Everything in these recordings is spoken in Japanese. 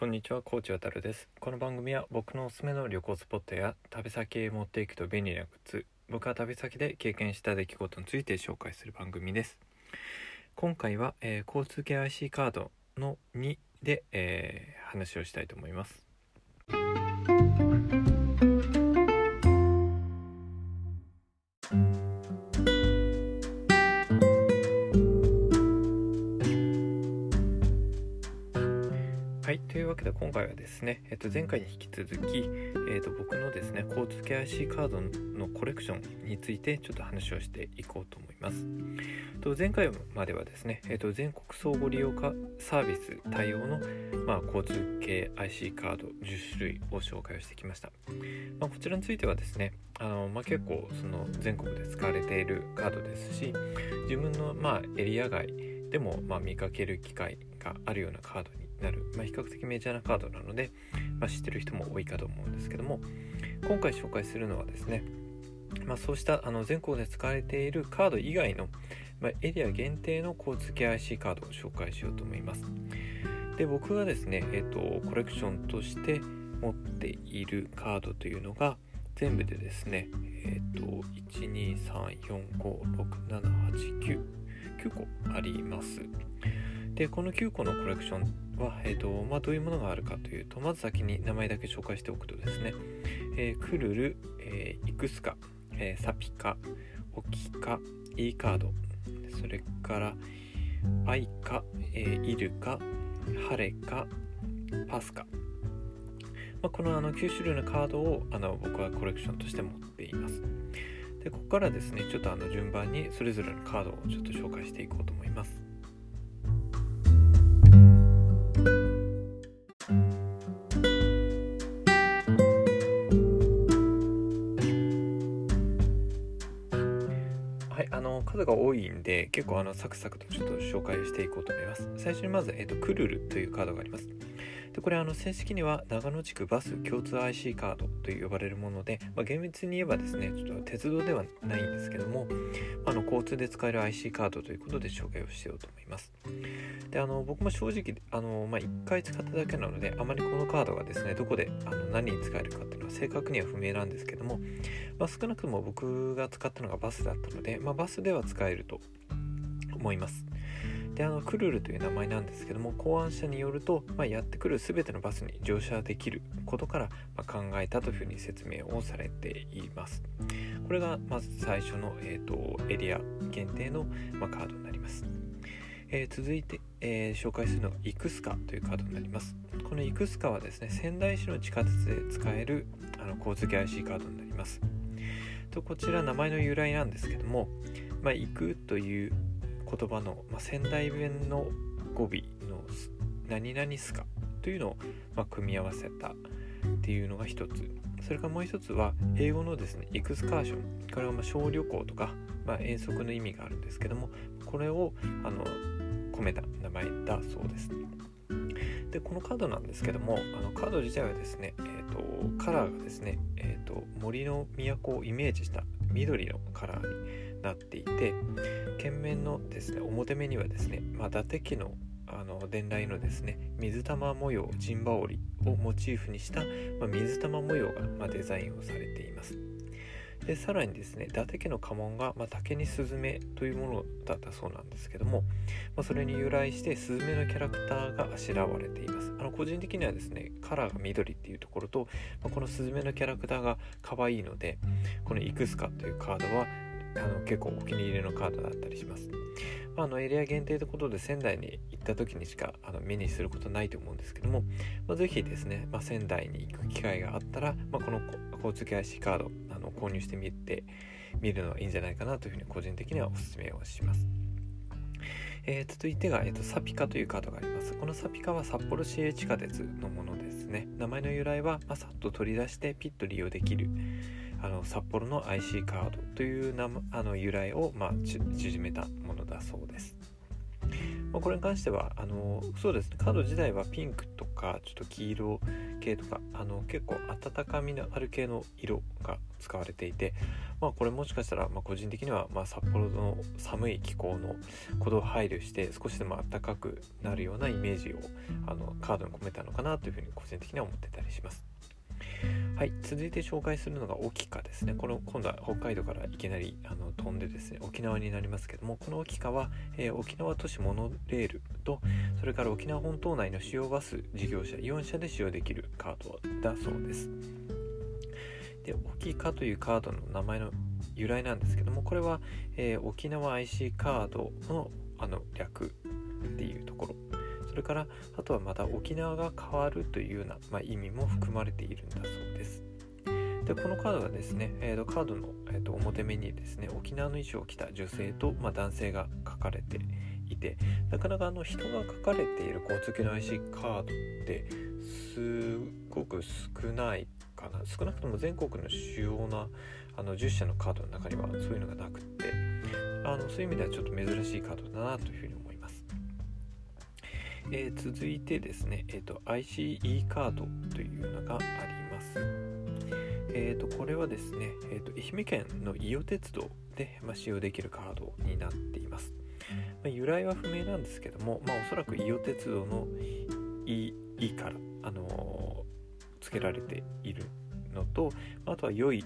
こんにちは、コーチ渡るです。この番組は僕のおすすめの旅行スポットや旅先へ持っていくと便利なグッズ、僕は旅先で経験した出来事について紹介する番組です。今回は、えー交通系 IC カードの2で、えー話をしたいと思います。というわけで今回はですね、えっと、前回に引き続き、えっと、僕のですね交通系 IC カードのコレクションについてちょっと話をしていこうと思います。と前回まではですね、えっと、全国相互利用化サービス対応の、まあ、交通系 IC カード10種類を紹介をしてきました。まあ、こちらについてはですねあの、まあ、結構その全国で使われているカードですし自分の、まあ、エリア外でも、まあ、見かける機会があるようなカードになる、まあ、比較的メジャーなカードなので、まあ、知ってる人も多いかと思うんですけども今回紹介するのはですね、まあ、そうしたあの全国で使われているカード以外の、まあ、エリア限定の交通系 IC カードを紹介しようと思います。で僕がですね、えっ、とコレクションとして持っているカードというのが全部でですねえっ、と123456789 9個あります。でこの9個のコレクションは、えーとまあ、どういうものがあるかというとまず先に名前だけ紹介しておくとですね、えークルル、えーイクスカ、えーサピカオキカ E カードそれからアイカ、えーイルカハレカパスカ、まあ、このあの9種類のカードをあの僕はコレクションとして持っています。でここからですねちょっとあの順番にそれぞれのカードをちょっと紹介していこうと思います。多いんで結構あのサクサクとちょっと紹介していこうと思います。最初にまず、えっとクルルというカードがあります。でこれあの正式には長野地区バス共通 IC カードと呼ばれるもので、まあ、厳密に言えばですねちょっと鉄道ではないんですけどもあの交通で使える IC カードということで紹介をしようと思います。であの僕も正直あの、まあ、1回使っただけなのであまりこのカードがですねどこであの何に使えるかっていうのは正確には不明なんですけども、まあ、少なくとも僕が使ったのがバスだったので、まあ、バスでは使えると思います。であのクルルという名前なんですけども考案者によると、まあ、やってくる全てのバスに乗車できることから、まあ、考えたというふうに説明をされています。これがまず最初の、えー、とエリア限定の、まあ、カードになります。えー続いて、えー紹介するのがイクスカというカードになります。このイクスカはですね仙台市の地下鉄で使えるあの交通系 IC カードになります。とこちら名前の由来なんですけども、まあ、行くという言葉の、まあ、仙台弁の語尾の何々すかというのを、まあ、組み合わせたっていうのが一つ。それからもう一つは英語のですねエクスカーション。これはま小旅行とか、まあ、遠足の意味があるんですけどもこれをあの込めた名前だそうです。でこのカードなんですけどもあのカード自体はですね、えー、とカラーがですね、えー、と森の都をイメージした緑のカラーになっていて剣面のですね表目にはですね、まあ、伊達家のあの伝来のですね水玉模様陣羽織をモチーフにした、まあ、水玉模様が、まあ、デザインをされています。でさらにですね伊達家の家紋が、まあ、竹にスズメというものだったそうなんですけども、まあ、それに由来してスズメのキャラクターがあしらわれています。あの個人的にはですねカラーが緑っていうところと、まあこのスズメのキャラクターが可愛いのでこのイクスカというカードはあの結構お気に入りのカードだったりします。まあ、のエリア限定ということで仙台に行った時にしかあの目にすることないと思うんですけども、まあ、ぜひですね、まあ、仙台に行く機会があったら、まあ、この交通系 IC カードあの購入してみてみるのはいいんじゃないかなというふうに個人的にはお勧めをします。えー続いてが、えーとサピカというカードがあります。このサピカは札幌市営地下鉄のものですね。名前の由来は、まあ、さっと取り出してピッと利用できるあの札幌の IC カードという名あの由来を、まあ、縮めたものだそうです。まあ、これに関してはあのそうですねカード自体はピンクとかちょっと黄色系とかあの結構温かみのある系の色が使われていて、まあ、これもしかしたら、まあ、個人的には、まあ、札幌の寒い気候のことを配慮して少しでも暖かくなるようなイメージをあのカードに込めたのかなというふうに個人的には思ってたりします。はい、続いて紹介するのが沖カですね。この今度は北海道からいきなりあの飛んでですね、沖縄になりますけども、この沖カは、えー、沖縄都市モノレールと、それから沖縄本島内の主要バス事業者4社で使用できるカードだそうです。で、沖カというカードの名前の由来なんですけども、これは、えー、沖縄 IC カードのあの略っていうところそれからあとはまた沖縄が変わるというような、まあ、意味も含まれているんだそうです。でこのカードはですね、えー、とカードの、えー、と表面にですね沖縄の衣装を着た女性と、まあ、男性が書かれていてなかなかあの人が書かれている交通系の IC カードってすごく少ないかな。少なくとも全国の主要なあの10社のカードの中にはそういうのがなくってあのそういう意味ではちょっと珍しいカードだなというふうに思います。えー、続いてですね、えーと、ICE カードというのがあります。えーと、これはですね、えーと、愛媛県の伊予鉄道で、まあ、使用できるカードになっています。まあ、由来は不明なんですけども、まあ、おそらく伊予鉄道の E, e から、あのー、付けられているのと、あとは良いっ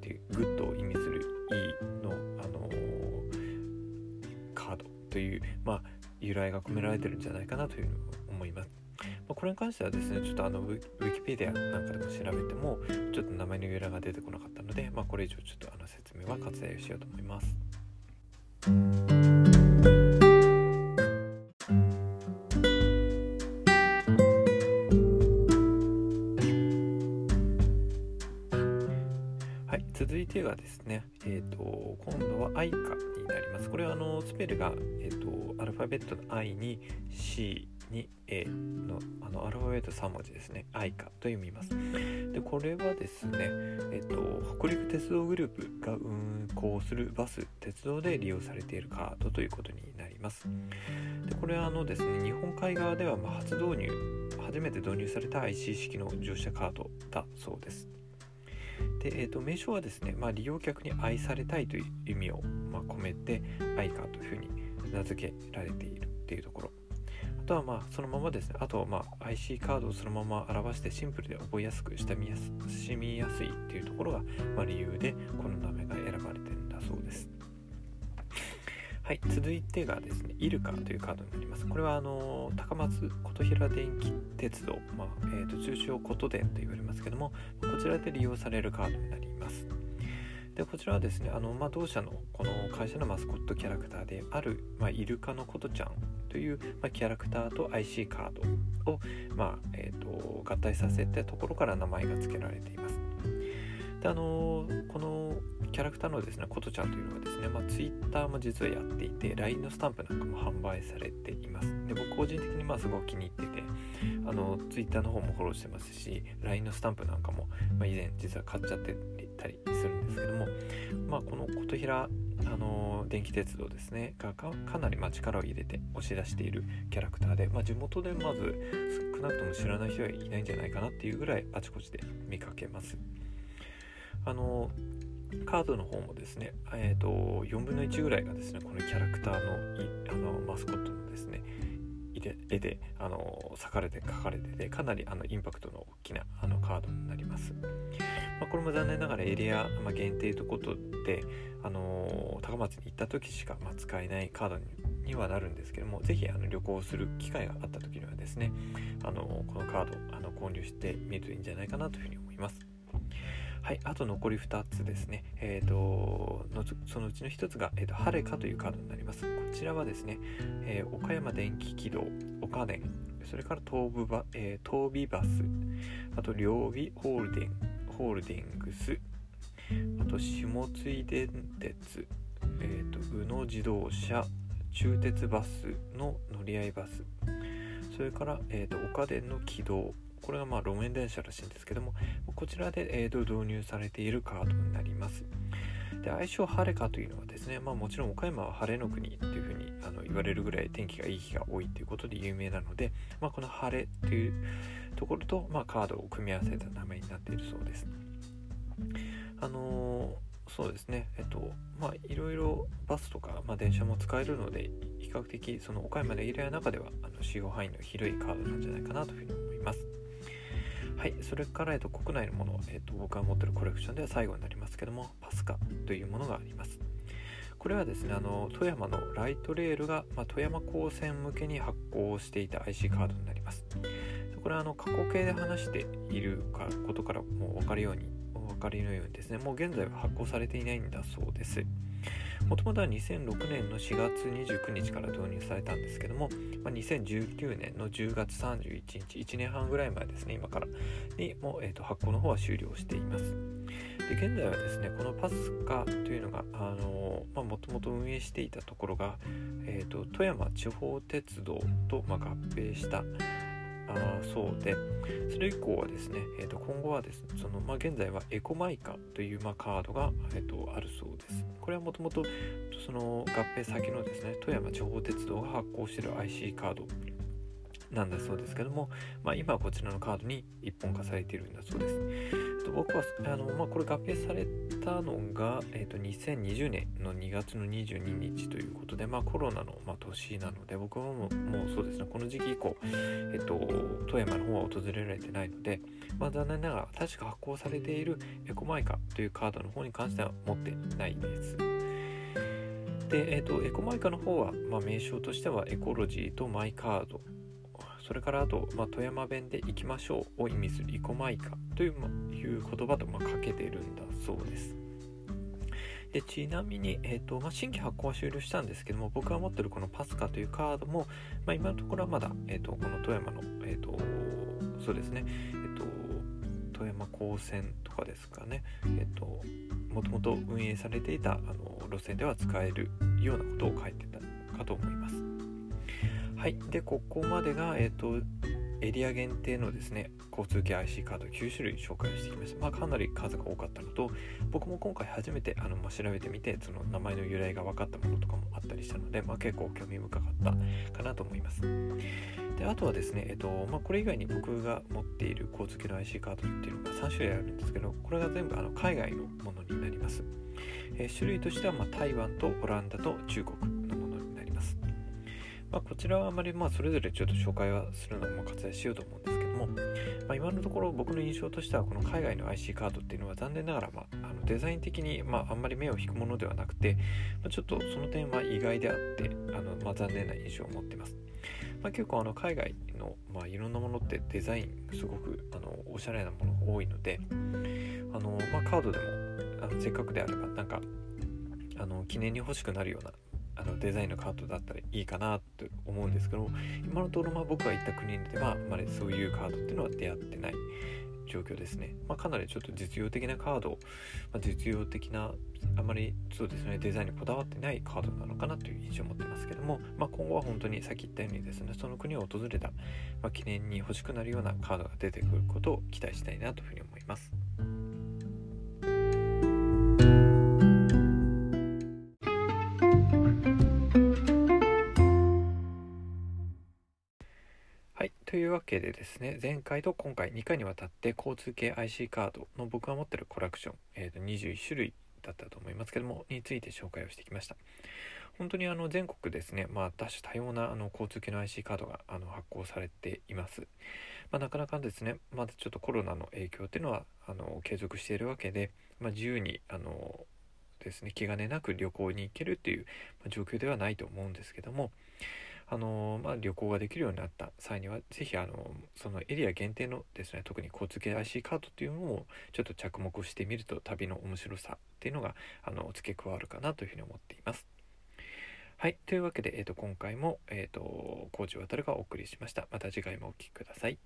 ていうグッドを意味する E の、あのー、カードという、まあ、由来が込められてるんじゃないかなというふうに思います。まあ、これに関してはですね、ちょっとあのウィキペディアなんかでも調べても、ちょっと名前の由来が出てこなかったので、まあ、これ以上ちょっとあの説明は割愛しようと思います。続いてはですね、えーと、今度は i カになります。これはあのスペルが、えーと、アルファベットの i に c に a のあのアルファベット3文字ですね。i カと読みます。でこれはですね、えーと、北陸鉄道グループが運行するバス、鉄道で利用されているカードということになります。でこれはあのですね、日本海側ではま初導入、初めて導入された IC 式の乗車カードだそうです。で、えーと、名称はですね、まあ、利用客に愛されたいという意味を、まあ、込めてアイカーというふうに名付けられているというところ。あとはまあそのままですね。あとはまあ IC カードをそのまま表してシンプルで覚えやすく親みやす染みやすいっていうところが、まあ、理由でこの名前が選ばれてるんだそうです。はい、続いてがですね、イルカというカードになります。これはあの高松琴平電気鉄道、まあえーと、通称琴電と言われますけども、こちらで利用されるカードになります。でこちらはですねあの、まあ、同社のこの会社のマスコットキャラクターである、まあ、イルカのことちゃんという、まあ、キャラクターと IC カードを、まあえーと合体させたところから名前が付けられています。であのこのキャラクターのですね、ことちゃんというのはですね、まあ、Twitter も実はやっていて、LINE のスタンプなんかも販売されています。で、僕個人的にまあすごく気に入ってて、あの、Twitter の方もフォローしてますし、LINE のスタンプなんかも、まあ、以前実は買っちゃってたりするんですけども、まあ、この琴平あの電気鉄道ですねがかなりま力を入れて押し出しているキャラクターで、まあ、地元でまず少なくとも知らない人はいないんじゃないかなっていうぐらいあちこちで見かけます。あのカードの方もですね、えーと、4分の1ぐらいがですねこのキャラクターのあのマスコットのですね絵であの裂かれて描かれててかなりあのインパクトの大きなあのカードになります、まあ、これも残念ながらエリア、まあ、限定ということであの高松に行った時しか、まあ、使えないカードににはなるんですけども是非旅行する機会があった時にはですねあのこのカードあの購入してみるといいんじゃないかなというふうに思います。はい、あと残り2つですね。え、ー、とそのうちの1つが、えーと、ハレカというカードになります。こちらはですね、えー、岡山電気軌道、岡電、それから東武バ、えー、東美バス、あと両備ホールデンホールディングス、あと下津電鉄、えーと、宇野自動車、中鉄バスの乗り合いバス、それから、えーと岡電の軌道、これがまあ路面電車らしいんですけどもこちらで、えー、導入されているカードになりますで相性晴れかというのはですね、まあ、もちろん岡山は晴れの国っていうふうにあの言われるぐらい天気がいい日が多いということで有名なので、まあ、この晴れというところと、まあ、カードを組み合わせた名前になっているそうです。あのー、そうですね、えっと、まあ、いろいろバスとか、まあ、電車も使えるので、比較的、その岡山のエリアの中では、あの使用範囲の広いカードなんじゃないかなというふうに思います。はい、それから、えっと、国内のもの、えっと、僕が持ってるコレクションでは最後になりますけども、パスカというものがあります。これはですね、あの富山のライトレールが、まあ、富山高専向けに発行していた IC カードになります。これはあの過去形で話していることからもう分かるようにお分かりのようにですねもう現在は発行されていないんだそうですもともとは2006年の4月29日から導入されたんですけども、まあ、2019年の10月31日1年半ぐらい前ですね今から。にも、えー、と発行の方は終了しています。で現在はですねこのパスカというのがもともと運営していたところが、えーと富山地方鉄道と、まあ、合併したあそうでそれ以降はですね、えー、と今後はですねその、まあ、現在はエコマイカという、まあ、カードが、えー、とあるそうです。これはもともとその合併先のですね富山地方鉄道が発行している IC カードなんだそうですけども、まあ、今はこちらのカードに一本化されているんだそうです。僕はあの、まあ、これ合併されたのが、えーと、2020年の2月の22日ということで、まあ、コロナの、まあ、年なので僕はももうそうですねこの時期以降、えーと、富山の方は訪れられてないので、まあ、残念ながら確か発行されているエコマイカというカードの方に関しては持ってないです。で、えーと、エコマイカの方は、まあ、名称としてはエコロジーとマイカードそれからあと、まあ、富山弁で行きましょうを意味する生駒イカという,、ま、いう言葉とまあかけているんだそうです。でちなみに、えーとまあ、新規発行は終了したんですけども僕が持ってるこのパスカというカードも、まあ、今のところはまだ、えーと、この富山の、えーと、そうですね、えーと、富山高専とかですかね、えー、ともともと運営されていたあの路線では使えるようなことを書いてたかと思います。はい。で、ここまでが、えっ、ー、と、エリア限定のですね、交通系 IC カード9種類紹介してきました。まあ、かなり数が多かったのと、僕も今回初めてあの、まあ、調べてみて、その名前の由来が分かったものとかもあったりしたので、まあ、結構興味深かったかなと思います。で、あとはですね、えっ、と、まあ、これ以外に僕が持っている交通系の IC カードっていうのが3種類あるんですけど、これが全部あの海外のものになります。えー、種類としては、ま、台湾とオランダと中国まあ、こちらはあまりまあそれぞれちょっと紹介はするのも割愛しようと思うんですけども、まあ、今のところ僕の印象としてはこの海外の IC カードっていうのは残念ながら、まあ、あのデザイン的に、まあ、あんまり目を引くものではなくて、まあ、ちょっとその点は意外であってあの、まあ、残念な印象を持っています。まあ、結構あの海外の、まあ、いろんなものってデザインすごくあのおしゃれなものが多いのであの、まあ、カードでもあのせっかくであればなんかあの記念に欲しくなるようなあのデザインのカードだったらいいかなと思うんですけど今のところまあ僕が行った国ではあまりそういうカードっていうのは出会ってない状況ですね、まあ、かなりちょっと実用的なカード、まあ、実用的なあまりそうですねデザインにこだわってないカードなのかなという印象を持ってますけども、まあ、今後は本当にさっき言ったようにですねその国を訪れた、ま記念に欲しくなるようなカードが出てくることを期待したいなというふうに思います。けでですね、前回と今回2回にわたって交通系 IC カードの僕が持ってるコレクション、えー、と21種類だったと思いますけども、について紹介をしてきました。本当にあの全国ですね、まあ、多種多様なあの交通系の IC カードがあの発行されています。まあ、なかなかですね、まだちょっとコロナの影響っていうのはあの継続しているわけで、まあ、自由にあのですね、気兼ねなく旅行に行けるっていう状況ではないと思うんですけども、あのまあ、旅行ができるようになった際には是非あのそのエリア限定のですね特に交通系 IC カードっていうのをちょっと着目してみると旅の面白さっていうのがあの付け加わるかなというふうに思っています。はい。というわけで、えー、と今回も、えーと、コーチ渡がお送りしました。また次回もお聴きください。